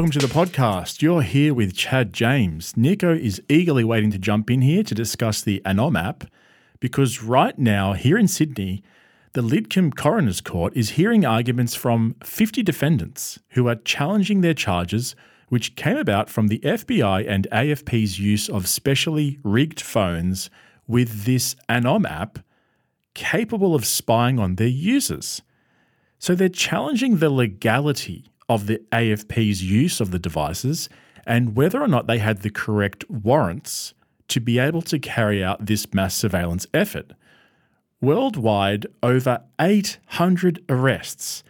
Welcome to the podcast. You're here with Chad James. Nico is eagerly waiting to jump in here to discuss the Anom app because right now, here in Sydney, the Lidcombe Coroner's Court is hearing arguments from 50 defendants who are challenging their charges, which came about from the FBI and AFP's use of specially rigged phones with this Anom app capable of spying on their users. So they're challenging the legality of the AFP's use of the devices and whether or not they had the correct warrants to be able to carry out this mass surveillance effort. Worldwide, over 800 arrests,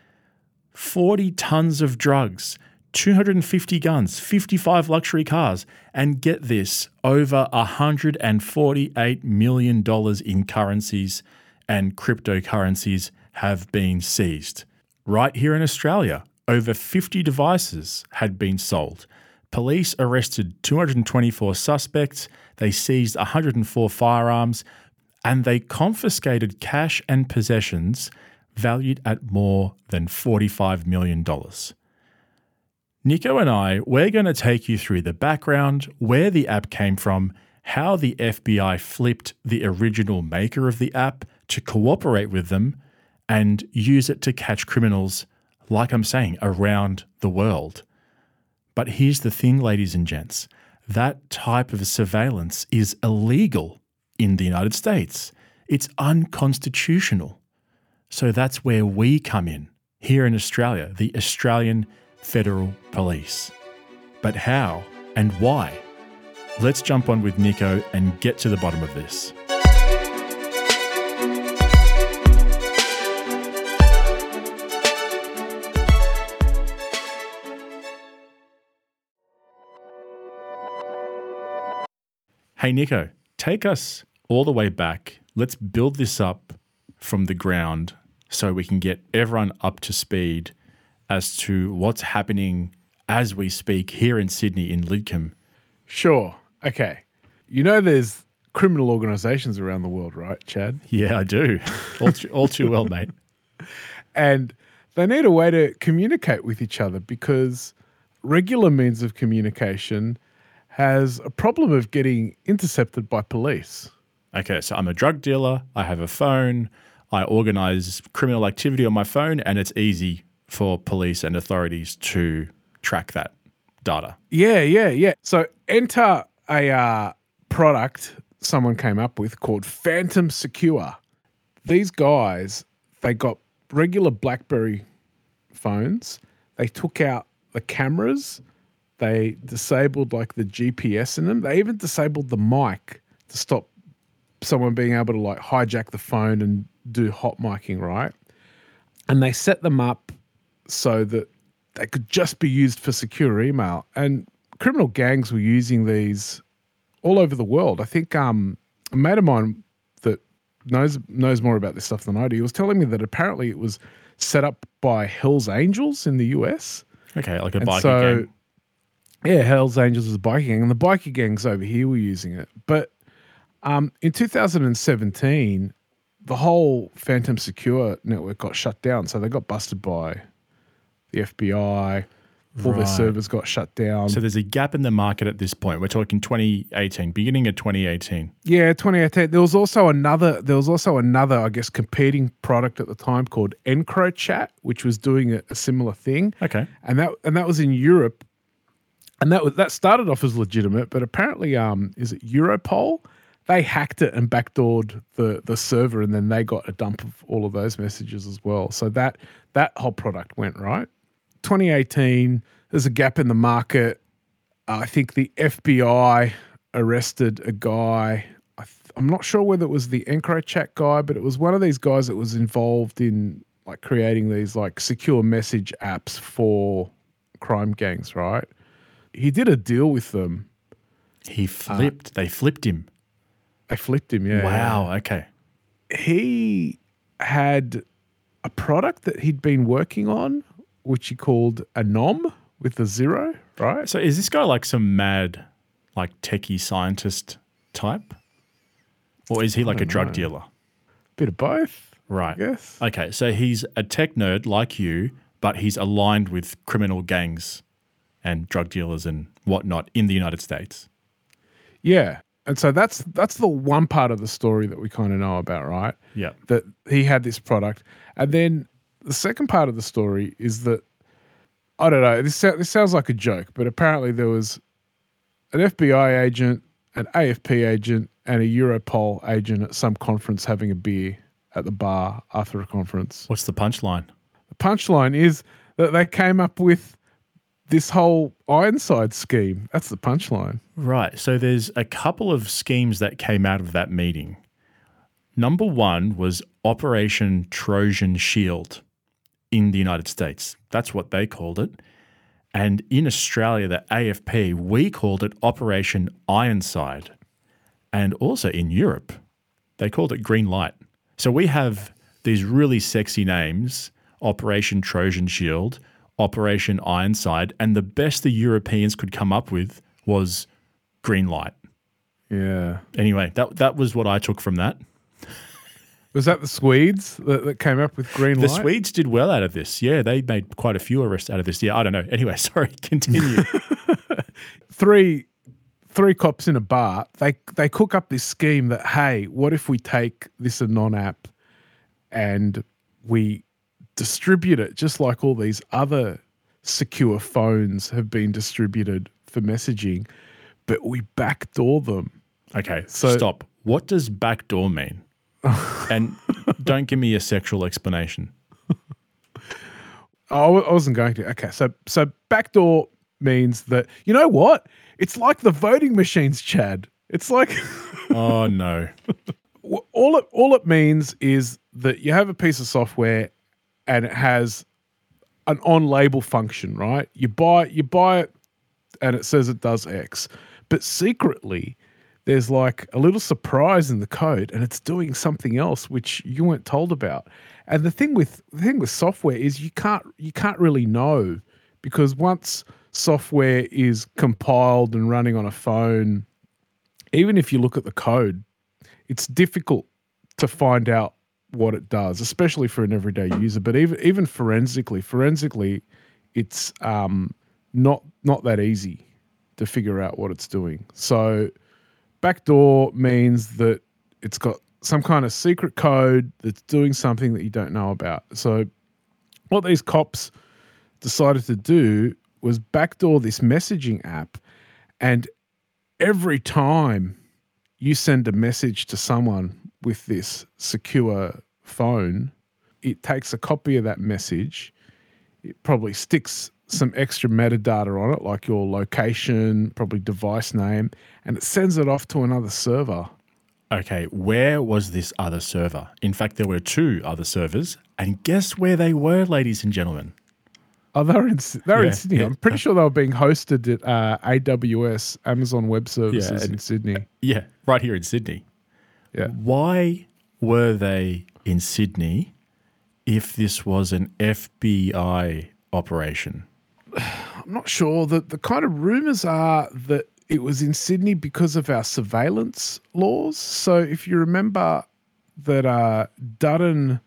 40 tons of drugs, 250 guns, 55 luxury cars, and get this, over $148 million in currencies and cryptocurrencies have been seized. Right here in Australia, over 50 devices had been sold. Police arrested 224 suspects, they seized 104 firearms, and they confiscated cash and possessions valued at more than $45 million. Nico and I, we're going to take you through the background, where the app came from, how the FBI flipped the original maker of the app to cooperate with them, and use it to catch criminals, like I'm saying, around the world. But here's the thing, ladies and gents that type of surveillance is illegal in the United States. It's unconstitutional. So that's where we come in here in Australia, the Australian Federal Police. But how and why? Let's jump on with Nico and get to the bottom of this. Hey, Nico, take us all the way back. Let's build this up from the ground so we can get everyone up to speed as to what's happening as we speak here in Sydney in Lidcombe. Sure. Okay. You know, there's criminal organizations around the world, right, Chad? Yeah, I do. All, too, all too well, mate. And they need a way to communicate with each other because regular means of communication has a problem of getting intercepted by police. Okay, so I'm a drug dealer. I have a phone. I organize criminal activity on my phone, and it's easy for police and authorities to track that data. Yeah, yeah, yeah. So enter a uh, product someone came up with called Phantom Secure. These guys, they got regular BlackBerry phones. They took out the cameras they disabled like the GPS in them. They even disabled the mic to stop someone being able to like hijack the phone and do hot miking, right? And they set them up so that they could just be used for secure email. And criminal gangs were using these all over the world. I think um, a mate of mine that knows knows more about this stuff than I do. He was telling me that apparently it was set up by Hell's Angels in the US. Okay, like a biker so, gang. Yeah, Hell's Angels is a biker gang, and the biker gangs over here were using it. But um, in 2017, the whole Phantom Secure network got shut down. So they got busted by the FBI. All right. their servers got shut down. So there's a gap in the market at this point. We're talking 2018, beginning of 2018. Yeah, 2018. There was also another. There was also another, I guess, competing product at the time called EncroChat, which was doing a, a similar thing. Okay. And that and that was in Europe and that was that started off as legitimate, but apparently, um, is it Europol? They hacked it and backdoored the the server, and then they got a dump of all of those messages as well. So that that whole product went right. 2018, there's a gap in the market. Uh, I think the FBI arrested a guy. I am not sure whether it was the EncroChat guy, but it was one of these guys that was involved in like creating these like secure message apps for crime gangs, right? He did a deal with them. He flipped. Uh, they flipped him. They flipped him. Yeah. Wow. Okay. He had a product that he'd been working on, which he called Anom with a zero. Right. So is this guy like some mad, like techie scientist type, or is he like a drug know. dealer? Bit of both. Right. Yes. Okay. So he's a tech nerd like you, but he's aligned with criminal gangs and drug dealers and whatnot in the United States. Yeah. And so that's that's the one part of the story that we kind of know about, right? Yeah. That he had this product. And then the second part of the story is that I don't know, this this sounds like a joke, but apparently there was an FBI agent, an AFP agent, and a Europol agent at some conference having a beer at the bar after a conference. What's the punchline? The punchline is that they came up with this whole Ironside scheme. That's the punchline. Right. So there's a couple of schemes that came out of that meeting. Number one was Operation Trojan Shield in the United States. That's what they called it. And in Australia, the AFP, we called it Operation Ironside. And also in Europe, they called it Green Light. So we have these really sexy names Operation Trojan Shield, Operation Ironside, and the best the Europeans could come up with was Green Light. Yeah. Anyway, that, that was what I took from that. Was that the Swedes that, that came up with green The light? The Swedes did well out of this. Yeah, they made quite a few arrests out of this. Yeah, I don't know. Anyway, sorry, continue. Three three cops in a bar. They they cook up this scheme that hey, what if we take this Anom app and we distribute it just like all these other secure phones have been distributed for messaging, but we backdoor them. okay, So- stop. What does backdoor mean? and don't give me a sexual explanation. I wasn't going to. Okay, so so backdoor means that you know what? It's like the voting machines, Chad. It's like Oh, no. all it all it means is that you have a piece of software and it has an on label function, right? You buy it, you buy it and it says it does X. But secretly there's like a little surprise in the code and it's doing something else which you weren't told about. And the thing with the thing with software is you can't you can't really know because once software is compiled and running on a phone, even if you look at the code, it's difficult to find out what it does, especially for an everyday user. But even even forensically, forensically, it's um, not not that easy to figure out what it's doing. So backdoor means that it's got some kind of secret code that's doing something that you don't know about. So what these cops decided to do was backdoor this messaging app and every time you send a message to someone with this secure phone, it takes a copy of that message. It probably sticks some extra metadata on it, like your location, probably device name, and it sends it off to another server. Okay, where was this other server? In fact, there were two other servers. And guess where they were, ladies and gentlemen? Oh, they're in, they're Yeah, in Sydney. yeah. I'm pretty sure they were being hosted at uh, AWS, Amazon Web Services and- in Sydney. Yeah, right here in Sydney. Yeah. Why were they in Sydney if this was an FBI operation? I'm not sure. The the kind of rumors are that it was in Sydney because of our surveillance laws. So if you remember that uh, Dutton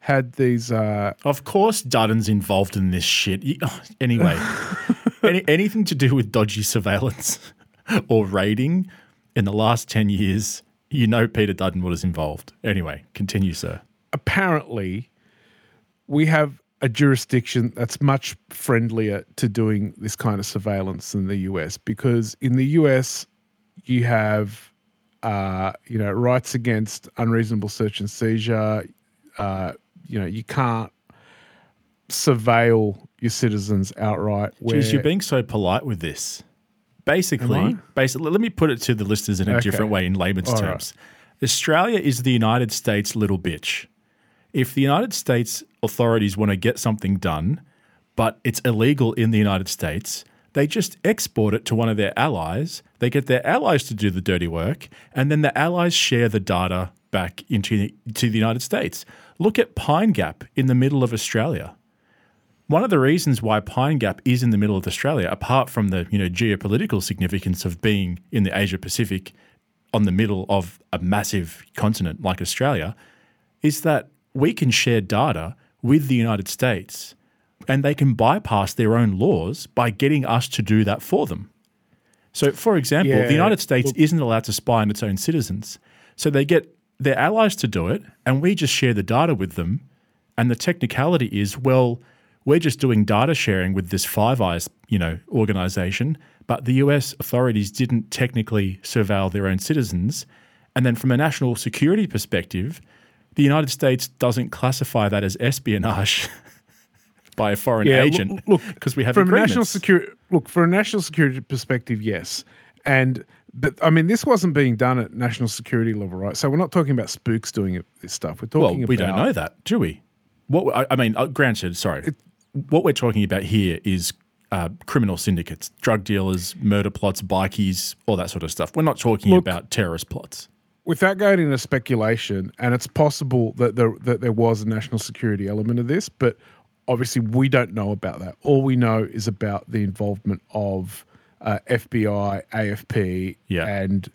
had these uh, Of course, Dutton's involved in this shit. Oh, Anyway, any, anything to do with dodgy surveillance or raiding in the last 10 years, you know Peter Dutton was involved. Anyway, continue, sir. apparently we have a jurisdiction that's much friendlier to doing this kind of surveillance than the US because in the US you have uh, you know rights against unreasonable search and seizure uh, you know you can't surveil your citizens outright where Jeez, you're being so polite with this. Basically, basically, let me put it to the listeners in a Okay. different way in layman's All right. terms. Australia is the United States little bitch. If the United States authorities want to get something done, but it's illegal in the United States, they just export it to one of their allies. They get their allies to do the dirty work, and then the allies share the data back into the, to the United States. Look at Pine Gap in the middle of Australia. One of the reasons why Pine Gap is in the middle of Australia, apart from the you know geopolitical significance of being in the Asia Pacific, on the middle of a massive continent like Australia, is that we can share data with the United States and they can bypass their own laws by getting us to do that for them. So, for example, Yeah, the United States look- isn't allowed to spy on its own citizens. So they get their allies to do it, and we just share the data with them. And the technicality is, well, we're just doing data sharing with this Five Eyes, you know, organization, but the US authorities didn't technically surveil their own citizens. And then from a national security perspective, the United States doesn't classify that as espionage by a foreign Yeah, agent look, because we have from a national security look for a national security perspective yes and but i mean this wasn't being done at national security level right so we're not talking about spooks doing this stuff we're talking. Well, we about don't know that, do we? What I, I mean, uh, granted, sorry. What we're talking about here is uh, criminal syndicates, drug dealers, murder plots, bikies, all that sort of stuff. We're not talking Look- about terrorist plots. without going into speculation and it's possible that there that there was a national security element of this but obviously we don't know about that all we know is about the involvement of uh, fbi afp Yeah. and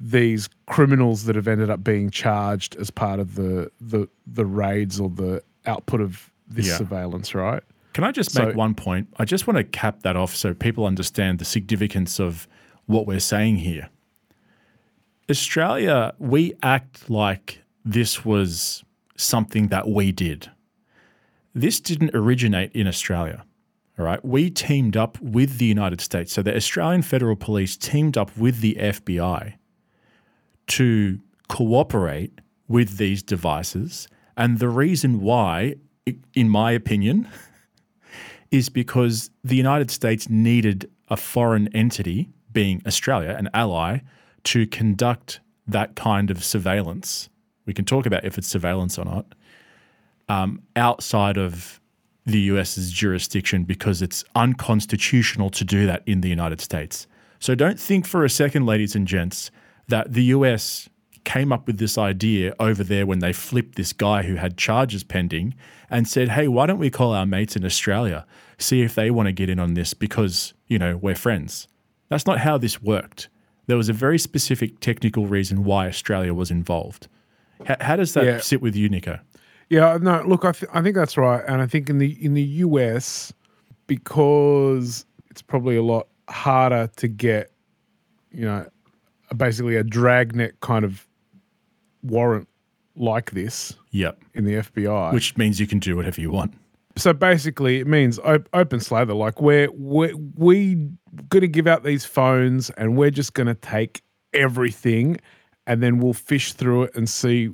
these criminals that have ended up being charged as part of the the the raids or the output of this Yeah. surveillance right Can I just So- make one point? I just want to cap that off so people understand the significance of what we're saying here. Australia, we act like this was something that we did. This didn't originate in Australia. All right. We teamed up with the United States. So the Australian Federal Police teamed up with the FBI to cooperate with these devices. And the reason why, in my opinion, is because the United States needed a foreign entity, being Australia, an ally, to conduct that kind of surveillance. We can talk about if it's surveillance or not um, outside of the US's jurisdiction because it's unconstitutional to do that in the United States. So don't think for a second, ladies and gents, that the US came up with this idea over there when they flipped this guy who had charges pending and said, hey, why don't we call our mates in Australia, see if they want to get in on this because, you know, we're friends. That's not how this worked. There was a very specific technical reason why Australia was involved. How, how does that Yeah. sit with you, Nico? Yeah, no, look, I, th- I think that's right, and I think in the in the US because it's probably a lot harder to get, you know, basically a dragnet kind of warrant like this Yep. in the FBI. Which means you can do whatever you want. so basically, it means op- open slather. Like we're we we going to give out these phones, and we're just going to take everything, and then we'll fish through it and see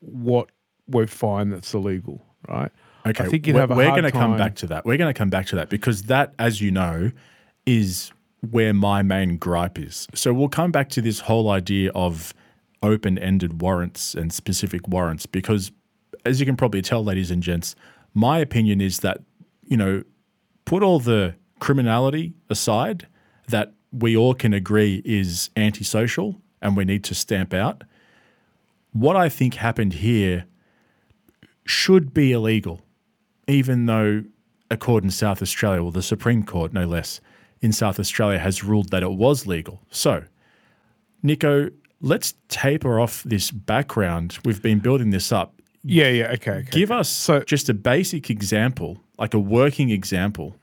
what we find that's illegal. Right? Okay. I think you'd we're, have we're going to come back to that. We're going to come back to that because that, as you know, is where my main gripe is. So we'll come back to this whole idea of open ended warrants and specific warrants because, as you can probably tell, ladies and gents, my opinion is that, you know, put all the criminality aside that we all can agree is antisocial and we need to stamp out. What I think happened here should be illegal, even though a court in South Australia, well, the Supreme Court, no less, in South Australia has ruled that it was legal. So, Nico, let's taper off this background. We've been building this up. Yeah, yeah, okay, okay. Give us So- just a basic example, like a working example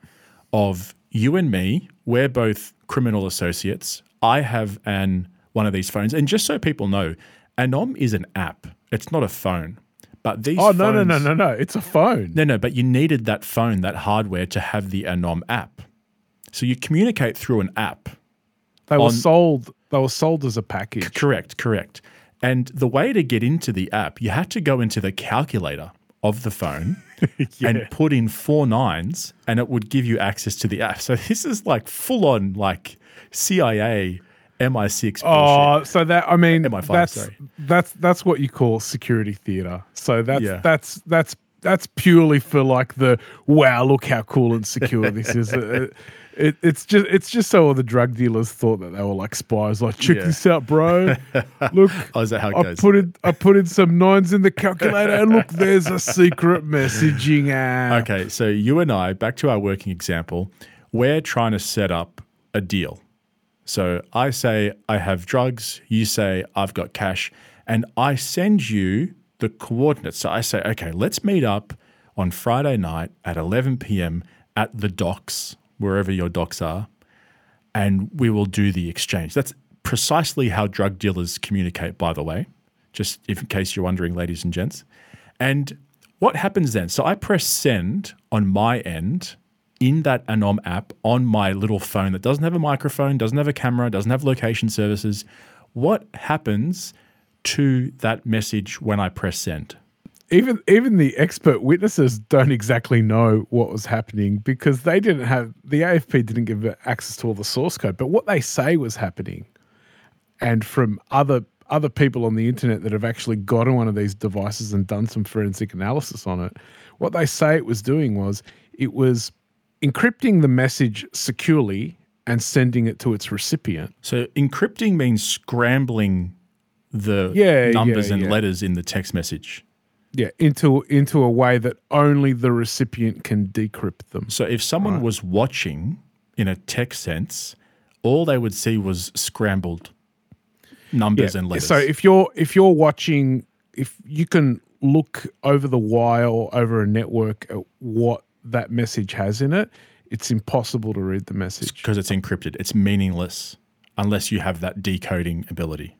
of you and me. We're both criminal associates. I have an one of these phones, and just so people know, Anom is an app. It's not a phone. But these Oh no, no, no, no, no! It's a phone. no, no, but you needed that phone, that hardware to have the Anom app. So you communicate through an app. They were sold. They were sold as a package. Correct, correct. And the way to get into the app, you had to go into the calculator of the phone and put in four nines, and it would give you access to the app. So this is like full on like CIA MI6 bullshit. Oh, so that I mean, MI5, that's sorry. that's that's what you call security theater. So that's Yeah. that's that's that's purely for like the wow, look how cool and secure this is. It, uh, uh, it, it's just it's just so all the drug dealers thought that they were like spies. Like, check Yeah. this out, bro. Look, Oh, is that how it I goes? put in I put in some nines in the calculator, and look, there's a secret messaging app. Okay, so you and I, back to our working example, we're trying to set up a deal. So I say I have drugs, you say I've got cash, and I send you the coordinates. So I say, okay, let's meet up on Friday night at 11 p.m. at the docks, wherever your docks are, and we will do the exchange. That's precisely how drug dealers communicate, by the way, just in case you're wondering, ladies and gents. And what happens then? So I press send on my end in that Anom app on my little phone that doesn't have a microphone, doesn't have a camera, doesn't have location services. What happens to that message when I press send? even even the expert witnesses don't exactly know what was happening because they didn't have the AFP didn't give access to all the source code. But what they say was happening, and from other other people on the internet that have actually gotten one of these devices and done some forensic analysis on it, what they say it was doing was it was encrypting the message securely and sending it to its recipient. So encrypting means scrambling the Yeah, numbers yeah, and yeah. letters in the text message. Yeah, into into a way that only the recipient can decrypt them. So if someone Right. was watching in a text sense, all they would see was scrambled numbers and letters. So if you're if you're watching, if you can look over the wire or over a network at what that message has in it, it's impossible to read the message. because it's encrypted, it's meaningless unless you have that decoding ability.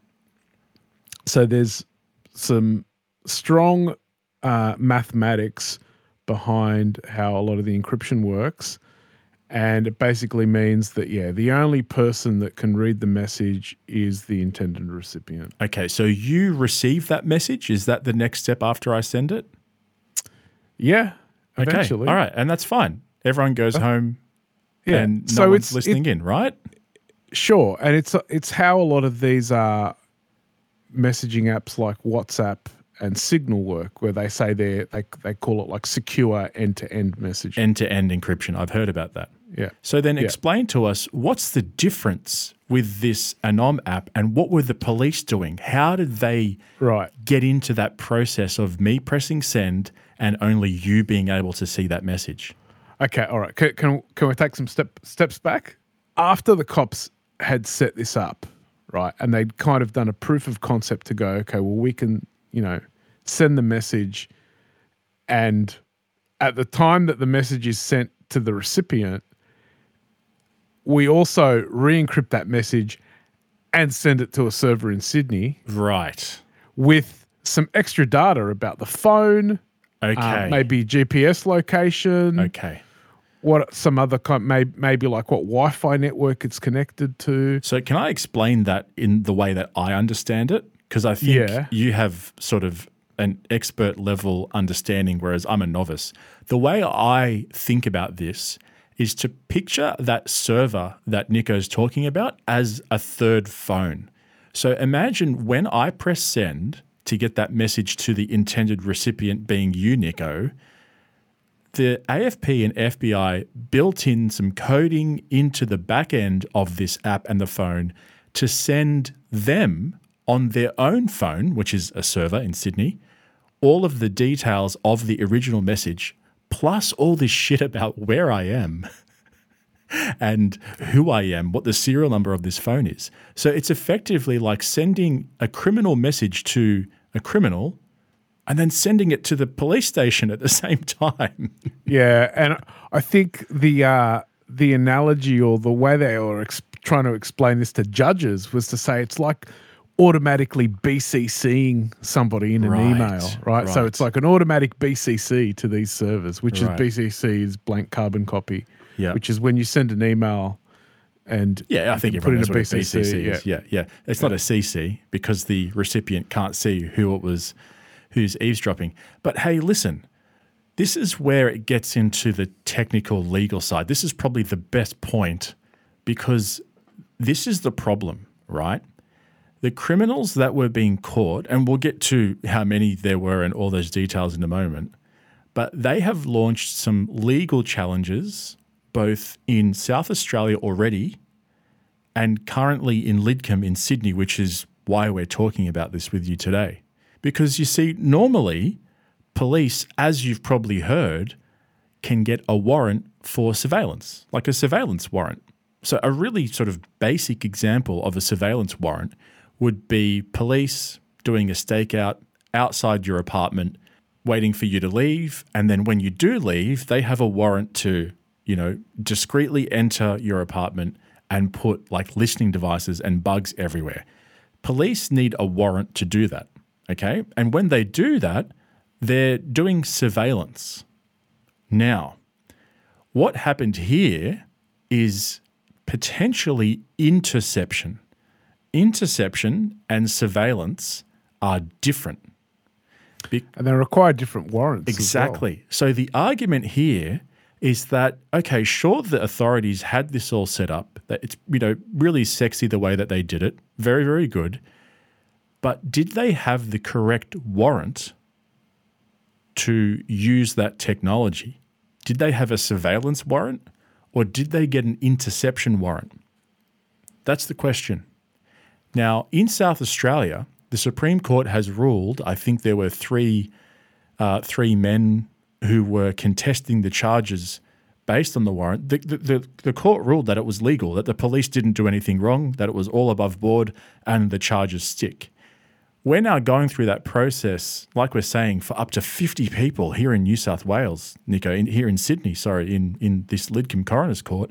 So there's some strong uh, mathematics behind how a lot of the encryption works. And it basically means that, yeah, the only person that can read the message is the intended recipient. Okay, so you receive that message. Is that the next step after I send it? Yeah, Okay, eventually. Uh, all right, and that's fine. Everyone goes home Yeah. and no so one's it's listening in, right? Sure, and it's it's how a lot of these uh, messaging apps like WhatsApp and Signal work, where they say they they they call it like secure end to end messaging. End to end encryption. I've heard about that. yeah, So then Yeah. explain to us what's the difference with this Anom app and what were the police doing? How did they right. get into that process of me pressing send and only you being able to see that message? Okay, all right. Can can, can we take some step steps back? After the cops had set this up, right, and they'd kind of done a proof of concept to go, okay, well, we can, you know, send the message, and at the time that the message is sent to the recipient, we also re-encrypt that message and send it to a server in Sydney Right. with some extra data about the phone, Okay. uh, maybe GPS location, Okay. What some other kind, maybe, maybe like what Wi-Fi network it's connected to. So can I explain that in the way that I understand it? Because I think Yeah. you have sort of an expert level understanding, whereas I'm a novice. The way I think about this is to picture that server that Nico's talking about as a third phone. So imagine when I press send to get that message to the intended recipient being you, Nico, the AFP and FBI built in some coding into the back end of this app and the phone to send them on their own phone, which is a server in Sydney, all of the details of the original message, plus all this shit about where I am and who I am, what the serial number of this phone is. So it's effectively like sending a criminal message to a criminal and then sending it to the police station at the same time. Yeah, and I think the uh, the analogy or the way they were ex- trying to explain this to judges was to say it's like automatically BCCing somebody in an Right, email, right? So it's like an automatic BCC to these servers, which Right. is BCC is blank carbon copy, Yeah. which is when you send an email and Yeah, I think you put in a BCC is. Yeah, yeah. It's not a CC because the recipient can't see who it was who's eavesdropping. But hey, listen, this is where it gets into the technical legal side. This is probably the best point because this is the problem, right? The criminals that were being caught, and we'll get to how many there were and all those details in a moment, but they have launched some legal challenges both in South Australia already and currently in Lidcombe in Sydney, which is why we're talking about this with you today. Because you see, normally police, as you've probably heard, can get a warrant for surveillance, like a surveillance warrant. So, a really sort of basic example of a surveillance warrant would be police doing a stakeout outside your apartment, waiting for you to leave. And then when you do leave, they have a warrant to, you know, discreetly enter your apartment and put like listening devices and bugs everywhere. Police need a warrant to do that. Okay. And when they do that, they're doing surveillance. Now, what happened here is potentially interception. Interception and surveillance are different. And they require different warrants. as well. Exactly. So the argument here is that okay, sure, the authorities had this all set up. That it's you know really sexy the way that they did it. Very very good. But did they have the correct warrant to use that technology? Did they have a surveillance warrant or did they get an interception warrant? That's the question. Now, in South Australia, the Supreme Court has ruled. I think there were three uh, three men who were contesting the charges based on the warrant. The, the, the, the court ruled that it was legal, that the police didn't do anything wrong, that it was all above board, and the charges stick. We're now going through that process, like we're saying, for up to 50 people here in New South Wales, Nico, in, here in Sydney, sorry, in, in this Lidcombe Coroner's Court,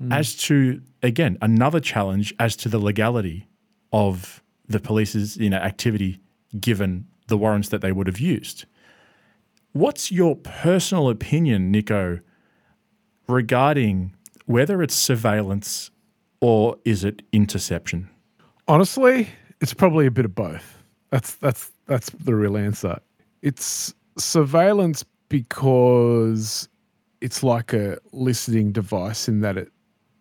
mm. as to, again, another challenge as to the legality of the police's you know, activity given the warrants that they would have used. What's your personal opinion, Nico, regarding whether it's surveillance or is it interception? Honestly, it's probably a bit of both. That's that's that's the real answer. It's surveillance because it's like a listening device in that it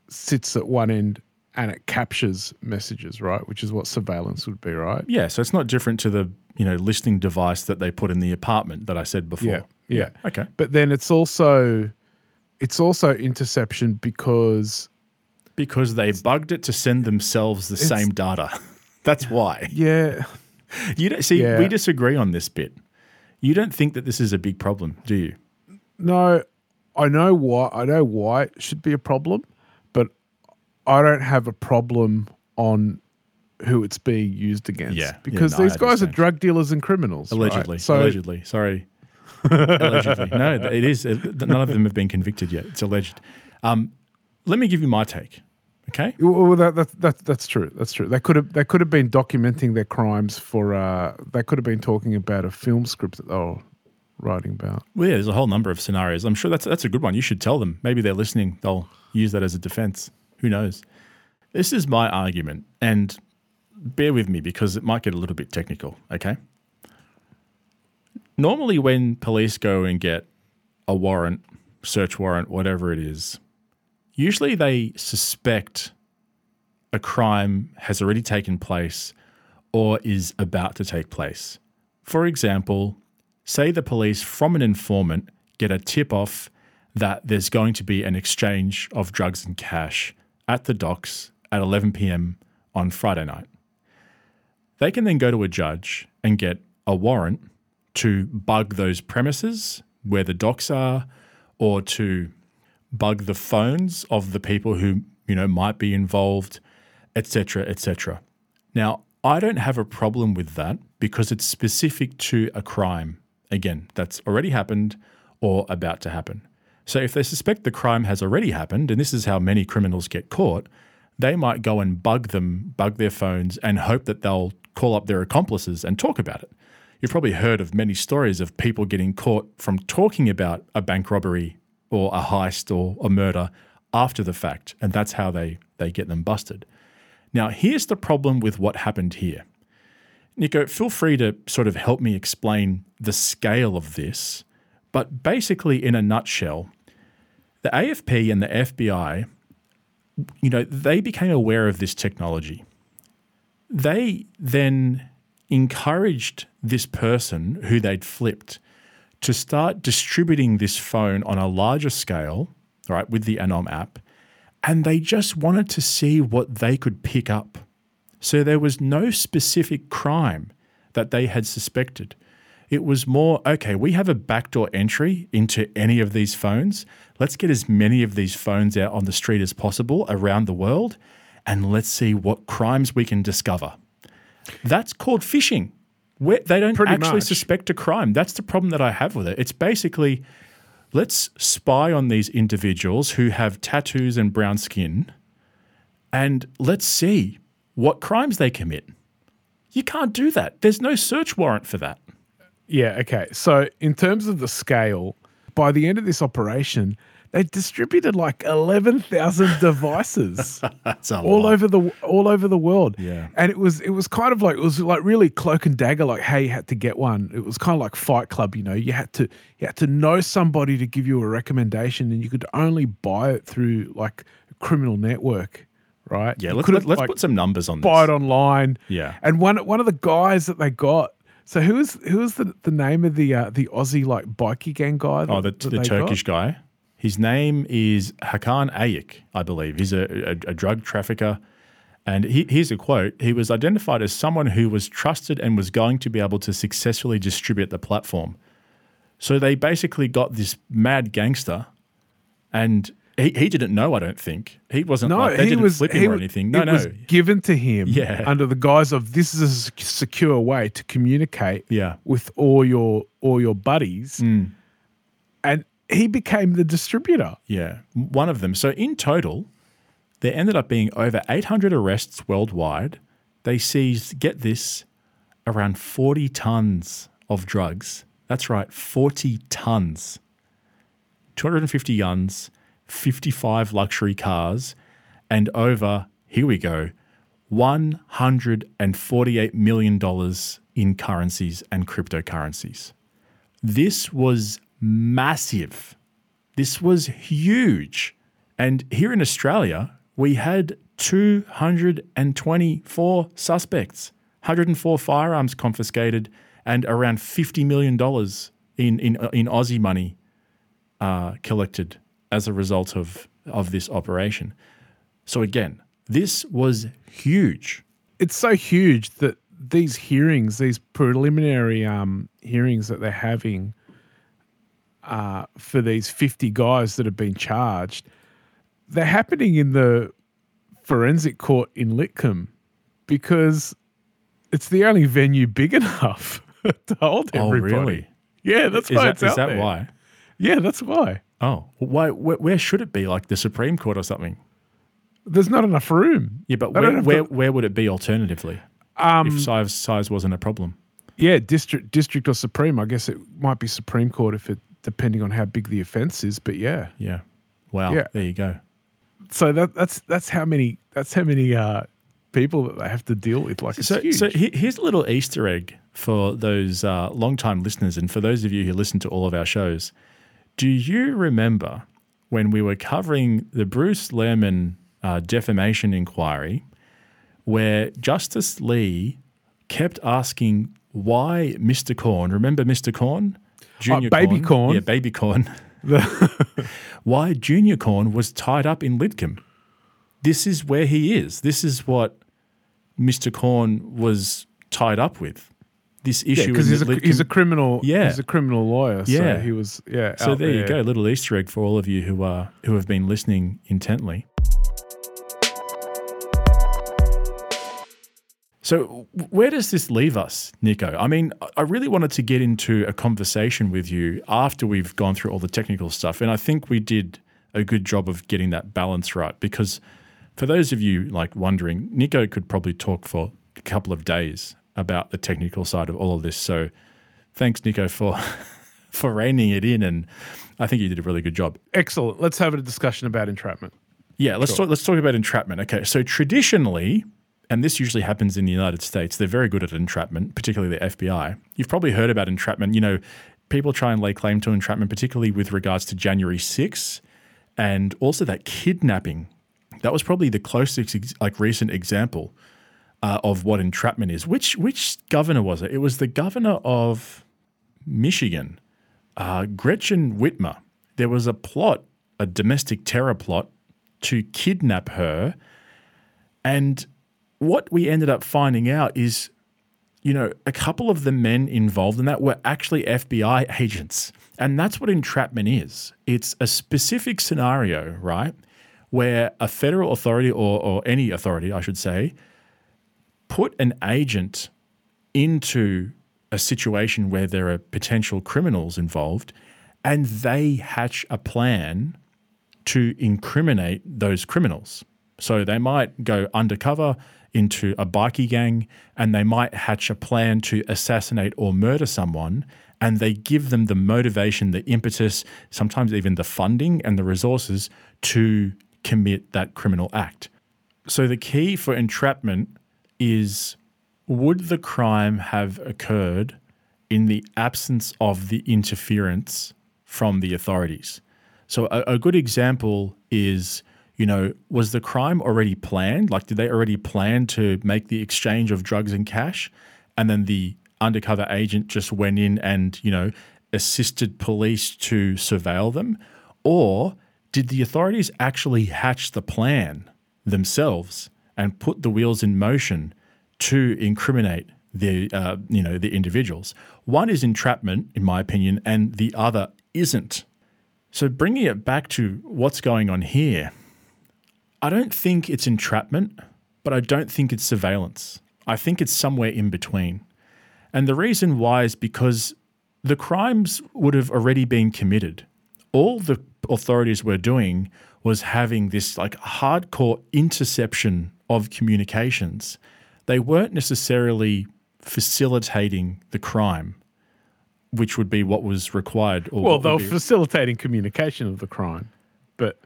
sits at one end and it captures messages, right? Which is what surveillance would be, right? Yeah, so it's not different to the you know listening device that they put in the apartment that I said before. Yeah, yeah. Okay. But then it's also it's also interception because Because they bugged it to send themselves the same data. That's why. yeah, You don't see. Yeah. We disagree on this bit. You don't think that this is a big problem, do you? No, I know why. I know why it should be a problem, but I don't have a problem on who it's being used against. Yeah, yeah, because no, I these guys are drug dealers and criminals. right? Allegedly. So allegedly. Sorry. allegedly. No, it is. None of them have been convicted yet. It's alleged. Um, let me give you my take. Okay. Well, that, that, that, that's true. That's true. They could have they could have been documenting their crimes for. Uh, they could have been talking about a film script that they were writing about. Well, yeah, there's a whole number of scenarios. I'm sure that's that's a good one. You should tell them. Maybe they're listening. They'll use that as a defense. Who knows? This is my argument, and bear with me because it might get a little bit technical. Okay. Normally, when police go and get a warrant, search warrant, whatever it is, usually they suspect a crime has already taken place or is about to take place. For example, say the police from an informant get a tip off that there's going to be an exchange of drugs and cash at the docks at 11 p.m. on Friday night. They can then go to a judge and get a warrant to bug those premises where the docks are or to bug the phones of the people who you know might be involved etc etc now i don't have a problem with that because it's specific to a crime. Again that's already happened or about to happen. So if they suspect the crime has already happened and this is how many criminals get caught they might go and bug them bug their phones and hope that they'll call up their accomplices and talk about it. You've probably heard of many stories of people getting caught from talking about a bank robbery or a heist or a murder after the fact, and that's how they, they get them busted. Now, here's the problem with what happened here. Nico, feel free to sort of help me explain the scale of this, but basically, in a nutshell, the AFP and the FBI, you know, they became aware of this technology. They then encouraged this person who they'd flipped to start distributing this phone on a larger scale, right, with the Anom app, and they just wanted to see what they could pick up. So there was no specific crime that they had suspected. It was more, okay, we have a backdoor entry into any of these phones. Let's get as many of these phones out on the street as possible around the world, and let's see what crimes we can discover. That's called fishing. Where, they don't Pretty actually much. suspect a crime. That's the problem that I have with it. It's basically let's spy on these individuals who have tattoos and brown skin and let's see what crimes they commit. You can't do that. There's no search warrant for that. Yeah, okay. So, in terms of the scale, by the end of this operation, they distributed like 11,000 devices That's a all lot. over the all over the world. Yeah. And it was it was kind of like it was like really cloak and dagger like how you had to get one. It was kind of like Fight Club, you know. You had to you had to know somebody to give you a recommendation and you could only buy it through like a criminal network, right? Yeah, You let's, let, let's like, put some numbers on this. buy this. it online. Yeah. And one one of the guys that they got. So who is who is the, the name of the uh, the Aussie like bikie gang guy? Oh, the, that- that the they Turkish got? guy. His name is Hakan Ayik, I believe. He's a, a, a drug trafficker. And he, here's a quote He was identified as someone who was trusted and was going to be able to successfully distribute the platform. So they basically got this mad gangster, and he, he didn't know, I don't think. He wasn't No, like, they he didn't was flip him he or anything. No, it no. was given to him Yeah. under the guise of this is a secure way to communicate Yeah. with all your all your buddies, Mm. and he became the distributor. Yeah, one of them. So in total, there ended up being over 800 arrests worldwide. They seized, get this, around 40 tons of drugs. That's right, 40 tons. 250 guns, 55 luxury cars, and over, here we go, $148 million in currencies and cryptocurrencies. This was massive. This was huge. And here in Australia, we had 224 suspects, 104 firearms confiscated, and around $50 million in, in, in Aussie money uh, collected as a result of, of this operation. So, again, this was huge. It's so huge that these hearings, these preliminary um, hearings that they're having uh, for these fifty guys that have been charged, they're happening in the forensic court in Lidcombe because it's the only venue big enough to hold everybody. Oh, really? Yeah, that's Is why that, it's is that there. why? Yeah, that's why. Oh, why? Where, where should it be? Like the Supreme Court or something? There's not enough room. Yeah, but where, where, to- where would it be alternatively Um, if size size wasn't a problem? yeah, district, district or supreme. I guess it might be Supreme Court if it depending on how big the offence is. But yeah, Yeah. Wow. Yeah. There you go. so that that's that's how many that's how many uh, people that they have to deal with. Like So, so here's a little Easter egg for those uh, long-time listeners and for those of you who listen to all of our shows. Do you remember when we were covering the Bruce Lehrmann uh, defamation inquiry, where Justice Lee kept asking why Mr. Corn? Remember Mr. Corn? Junior Oh, Baby Corn. Yeah, baby corn. why Junior Corn was tied up in Lidcombe. This is where he is. This is what Mr. Corn was tied up with. This issue because in he's a he's a criminal. Yeah. he's a criminal lawyer. Yeah. so he was. Yeah. So out there you go, little Easter egg for all of you who are who have been listening intently. So where does this leave us, Nico? I mean, I- really wanted to get into a conversation with you after we've gone through all the technical stuff, and I think we did a good job of getting that balance right. Because for those of you like wondering, Nico could probably talk for a couple of days about the technical side of all of this. So thanks, Nico, for for reining it in, and I think you did a really good job. Excellent. Let's have a discussion about entrapment. Yeah, let's talk, let's talk about entrapment. Okay, so traditionally, and this usually happens in the United States, they're very good at entrapment, particularly the FBI. You've probably heard about entrapment. You know, people try and lay claim to entrapment, particularly with regards to January 6th and also that kidnapping. That was probably the closest, like recent example uh, of what entrapment is. Which which governor was it? It was the governor of Michigan, uh, Gretchen Whitmer. There was a plot, a domestic terror plot, to kidnap her. And what we ended up finding out is, you know, a couple of the men involved in that were actually FBI agents. And that's what entrapment is it's a specific scenario, right? Where a federal authority or, or any authority, I should say, put an agent into a situation where there are potential criminals involved and they hatch a plan to incriminate those criminals. So they might go undercover into a bikie gang and they might hatch a plan to assassinate or murder someone and they give them the motivation, the impetus, sometimes even the funding and the resources to commit that criminal act. So the key for entrapment is would the crime have occurred in the absence of the interference from the authorities? So a, a good example is you know, was the crime already planned? Like, did they already plan to make the exchange of drugs and cash? And then the undercover agent just went in and, you know, assisted police to surveil them? Or did the authorities actually hatch the plan themselves and put the wheels in motion to incriminate the, uh, you know, the individuals? One is entrapment, in my opinion, and the other isn't. So bringing it back to what's going on here, I don't think it's entrapment, but I don't think it's surveillance. I think it's somewhere in between. And the reason why is because the crimes would have already been committed. All the authorities were doing was having this like hardcore interception of communications. They weren't necessarily facilitating the crime, which would be what was required. well, they were be... facilitating communication of the crime, but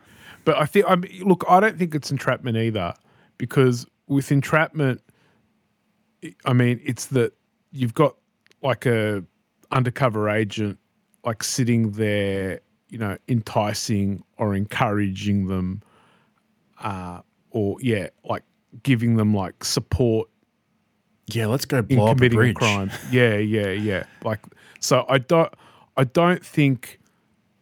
but I think I mean, look, I don't think it's entrapment either, because with entrapment, I mean, it's that you've got like a undercover agent like sitting there, you know, enticing or encouraging them, uh, or yeah, like giving them like support. Yeah, let's go blow in committing a, a crime. Yeah, yeah, yeah. Like so, I don't, I don't think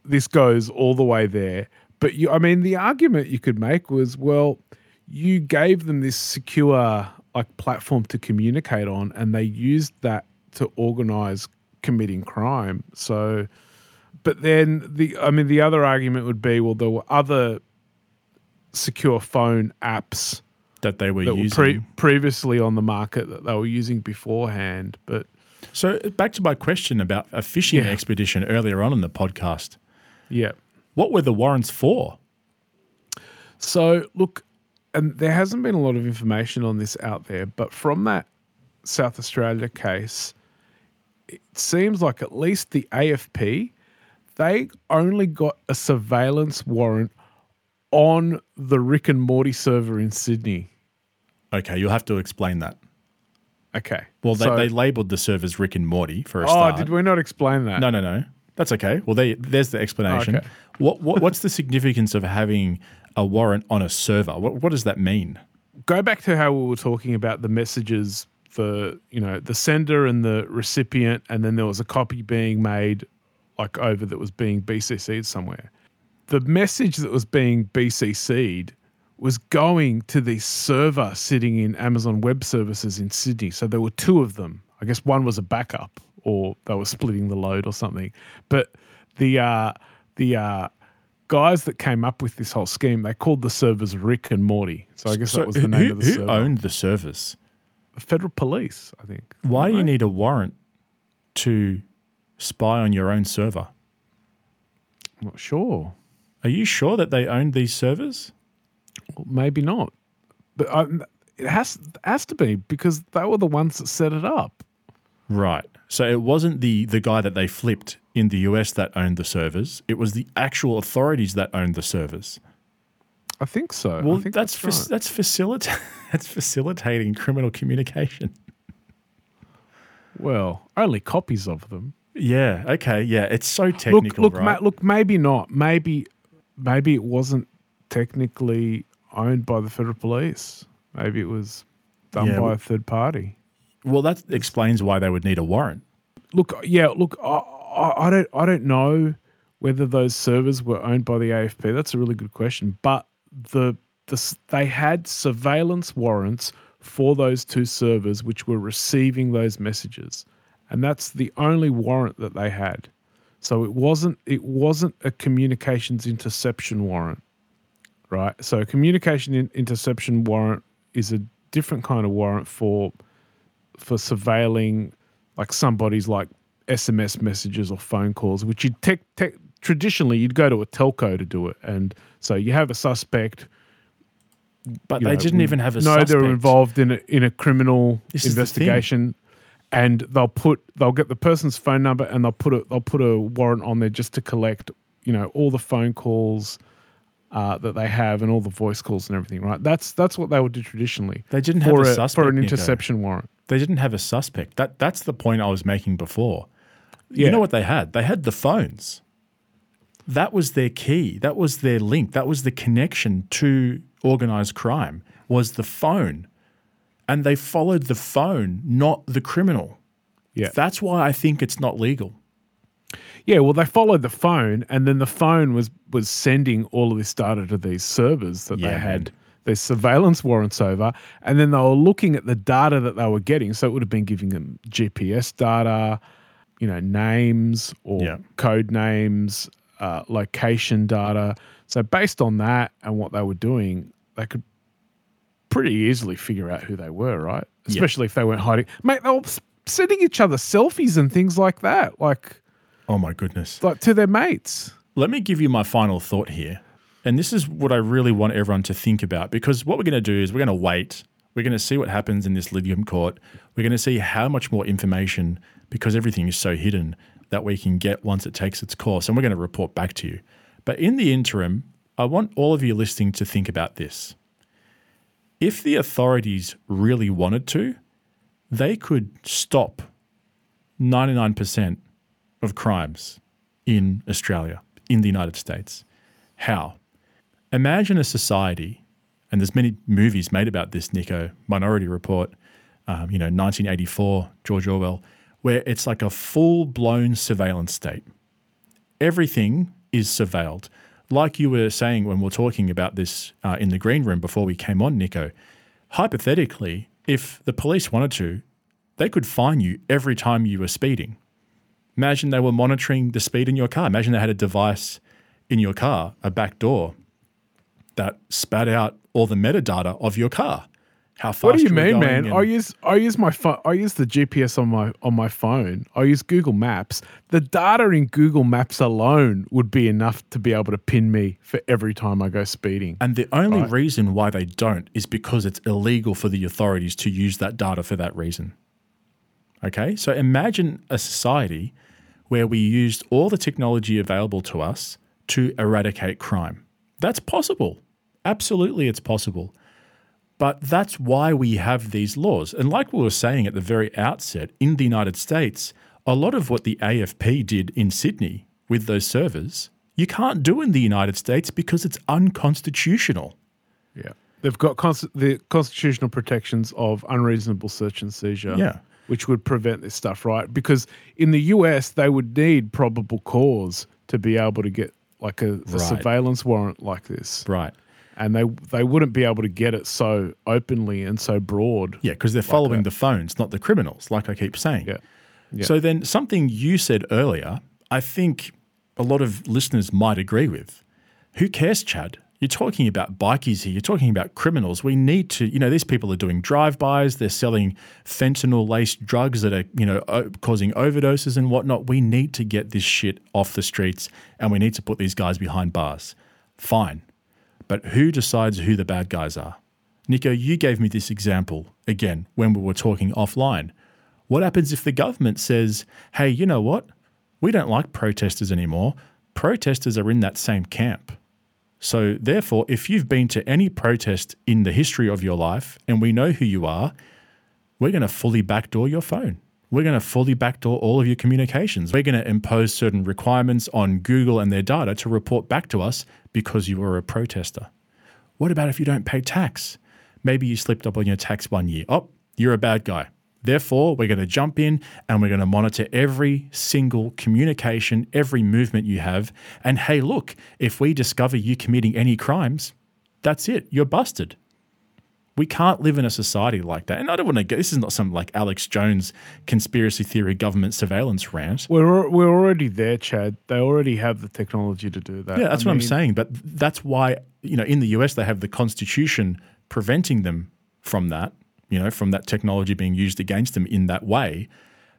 this goes all the way there. But you, I mean, the argument you could make was, well, you gave them this secure like platform to communicate on, and they used that to organize committing crime. So, but then the, I mean, the other argument would be, well, there were other secure phone apps that they were that using were pre- previously on the market that they were using beforehand. But so back to my question about a fishing Yeah. expedition earlier on in the podcast. yeah, What were the warrants for? So, look, and there hasn't been a lot of information on this out there, but from that South Australia case, it seems like at least the AFP, they only got a surveillance warrant on the Rick and Morty server in Sydney. Okay, you'll have to explain that. Okay. Well, they, So- they labeled the servers Rick and Morty for a oh, start. Oh, did we not explain that? No, no, no. That's okay. Well, they, there's the explanation. Oh, okay. What, what what's the significance of having a warrant on a server? What what does that mean? go back to how we were talking about the messages for you know the sender and the recipient and then there was a copy being made like over that was being bcc'd somewhere the message that was being bcc'd was going to the server sitting in amazon web services in sydney so there were two of them i guess one was a backup or they were splitting the load or something but the uh the uh guys that came up with this whole scheme, they called the servers Rick and Morty. So I guess that was the who, name of the who server. owned the servers? The Federal Police, I think. Why do you need a warrant to spy on your own server? I'm not sure. Are you sure that they owned these servers? Well, maybe not. But um, it has has to be because they were the ones that set it up. Right. So it wasn't the the guy that they flipped in the US that owned the servers. It was the actual authorities that owned the servers. I think so. Well, I think that's that's, fac- that's facilita- that's facilitating criminal communication. well, only copies of them. Yeah. Okay. Yeah. It's so technical, look, look, right? ma- look. Maybe not. Maybe, maybe it wasn't technically owned by the Federal Police. Maybe it was done Yeah, by a third party. Well, that explains why they would need a warrant. Look, yeah, look, I, I, don't, I don't know whether those servers were owned by the AFP. That's a really good question. But the, the they had surveillance warrants for those two servers, which were receiving those messages, and that's the only warrant that they had. So it wasn't, it wasn't a communications interception warrant, right? So a communication in, interception warrant is a different kind of warrant for for surveilling like somebody's like SMS messages or phone calls, which you tech tech traditionally you'd go to a telco to do it, and so you have a suspect. But they know, didn't even have a no, suspect. they're involved in a, in a criminal This is the investigation, and they'll put they'll get the person's phone number and they'll put a they'll put a warrant on there just to collect you know all the phone calls uh, that they have and all the voice calls and everything. Right? That's that's what they would do traditionally They didn't have a a, suspect. for an Niko. interception warrant. They didn't have a suspect. That that's the point I was making before. Yeah. You know what they had? They had the phones. That was their key. That was their link. That was the connection to organized crime. Was the phone, and they followed the phone, not the criminal. Yeah. That's why I think it's not legal. Yeah, well, they followed the phone, and then the phone was was sending all of this data to these servers that Yeah, they had their surveillance warrants over, and then they were looking at the data that they were getting. So it would have been giving them GPS data, you know, names or Yeah. code names, uh, location data. So based on that and what they were doing, they could pretty easily figure out who they were, right? Yeah. Especially if they weren't hiding. Mate, they were sending each other selfies and things like that, like Oh my goodness. like to their mates. Let me give you my final thought here. And this is what I really want everyone to think about because what we're going to do is we're going to wait. We're going to see what happens in this Lidcombe court. We're going to see how much more information, because everything is so hidden, that we can get once it takes its course. And we're going to report back to you. But in the interim, I want all of you listening to think about this. If the authorities really wanted to, they could stop 99% of crimes in Australia, in the United States. How? Imagine a society, and there's many movies made about this, Niko, Minority Report, um, you know, 1984, George Orwell, where it's like a full blown surveillance state. Everything is surveilled. Like you were saying when we are talking about this uh, in the green room before we came on, Niko, hypothetically, if the police wanted to, they could fine you every time you were speeding. Imagine they were monitoring the speed in your car. Imagine they had a device in your car, a back door, that spat out all the metadata of your car. How fast What do you mean, man? and- I use I use my phone. I use the GPS on my on my phone. I use Google Maps. The data in Google Maps alone would be enough to be able to pin me for every time I go speeding. And the only Right. reason why they don't is because it's illegal for the authorities to use that data for that reason. Okay? So imagine a society where we used all the technology available to us to eradicate crime. That's possible. Absolutely, it's possible. But that's why we have these laws. And like we were saying at the very outset, in the United States, a lot of what the AFP did in Sydney with those servers, you can't do in the United States because it's unconstitutional. Yeah, they've got const- the constitutional protections of unreasonable search and seizure. Yeah. which would prevent this stuff, right? Because in the US, they would need probable cause to be able to get like a, a Right. surveillance warrant like this. Right. And they they wouldn't be able to get it so openly and so broad. Yeah, because they're following the phones, not the criminals, like I keep saying. Yeah. Yeah. So then, something you said earlier, I think a lot of listeners might agree with. Who cares, Chad? You're talking about bikies here. You're talking about criminals. We need to, you know, these people are doing drive-bys. They're selling fentanyl-laced drugs that are, you know, o- causing overdoses and whatnot. We need to get this shit off the streets, and we need to put these guys behind bars. Fine, but who decides who the bad guys are? Niko, you gave me this example again when we were talking offline. What happens if the government says, hey, you know what? We don't like protesters anymore. Protesters are in that same camp. So, therefore, if you've been to any protest in the history of your life and we know who you are, we're going to fully backdoor your phone. We're going to fully backdoor all of your communications. We're going to impose certain requirements on Google and their data to report back to us because you were a protester. What about if you don't pay tax? Maybe you slipped up on your tax one year. Oh, you're a bad guy. Therefore, we're going to jump in and we're going to monitor every single communication, every movement you have. And hey, look, if we discover you committing any crimes, that's it. You're busted. We can't live in a society like that. And I don't want to get this is not some like Alex Jones conspiracy theory government surveillance rant. We're we're already there, Chad. They already have the technology to do that. Yeah, that's I what I'm saying. But that's why, you know, in the US, they have the Constitution preventing them from that, you know, from that technology being used against them in that way.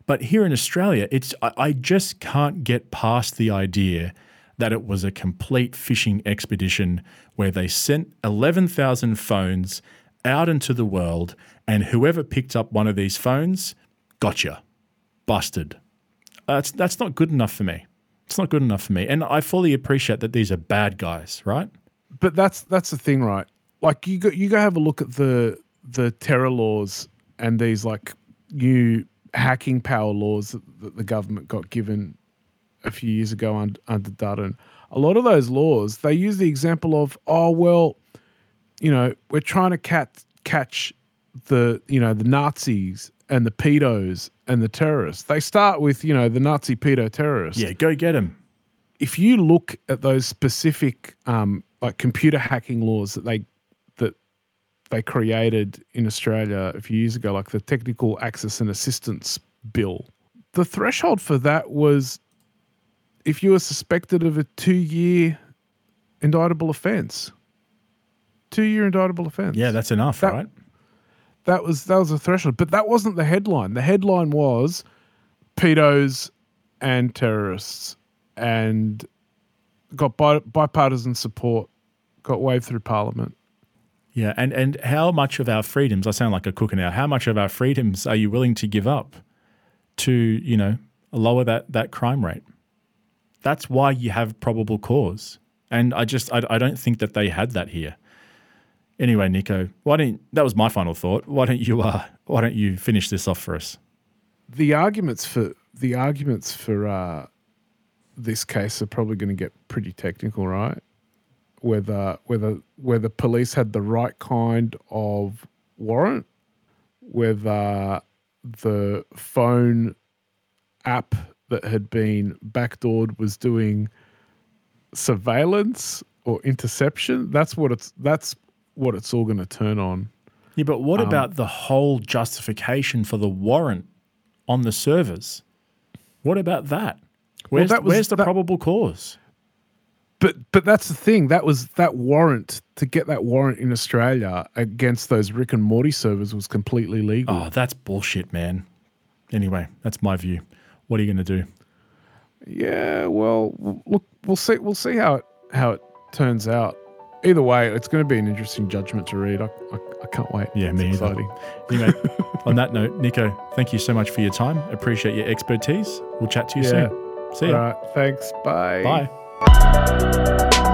But here in Australia, it's I, I just can't get past the idea that it was a complete fishing expedition where they sent 11,000 phones out into the world, and whoever picked up one of these phones, gotcha, busted. Uh, that's that's not good enough for me. It's not good enough for me, and I fully appreciate that these are bad guys, right? But that's that's the thing, right? Like you go you go have a look at the the terror laws and these like new hacking power laws that, that the government got given a few years ago under, under Dutton. A lot of those laws they use the example of oh well, you know we're trying to catch catch the you know the Nazis and the pedos and the terrorists. They start with you know the Nazi pedo terrorists. Yeah, go get them. If you look at those specific um, like computer hacking laws that they that they created in Australia a few years ago, like the Technical Access and Assistance Bill, the threshold for that was if you were suspected of a two-year indictable offence. Two-year indictable offence. Yeah, that's enough, That- right? that was that was a threshold, but that wasn't the headline. The headline was pedos and terrorists, and got bi- bipartisan support, got waved through Parliament. Yeah, and and how much of our freedoms? I sound like a cooker now. How much of our freedoms are you willing to give up to you know lower that that crime rate? That's why you have probable cause, and I just I, I don't think that they had that here. Anyway, Niko, why don't that was my final thought. Why don't you uh why don't you finish this off for us? The arguments for the arguments for uh, this case are probably going to get pretty technical, right? Whether whether whether police had the right kind of warrant, whether the phone app that had been backdoored was doing surveillance or interception. That's what it's that's what it's all going to turn on. Yeah, but Um, what about the whole justification for the warrant on the servers? What about that? Where's, that was- where's the that- probable cause? But but that's the thing. That was that warrant to get that warrant in Australia against those Rick and Morty servers was completely legal. Oh, that's bullshit, man. Anyway, that's my view. What are you going to do? Yeah, well, look, we'll see. We'll see how it how it turns out. Either way, it's going to be an interesting judgment to read. I, I, I can't wait. Yeah, it's me either. Anyway, on that note, Niko, thank you so much for your time. Appreciate your expertise. We'll chat to you Yeah. soon. See you. ya. right, thanks. Bye. Bye.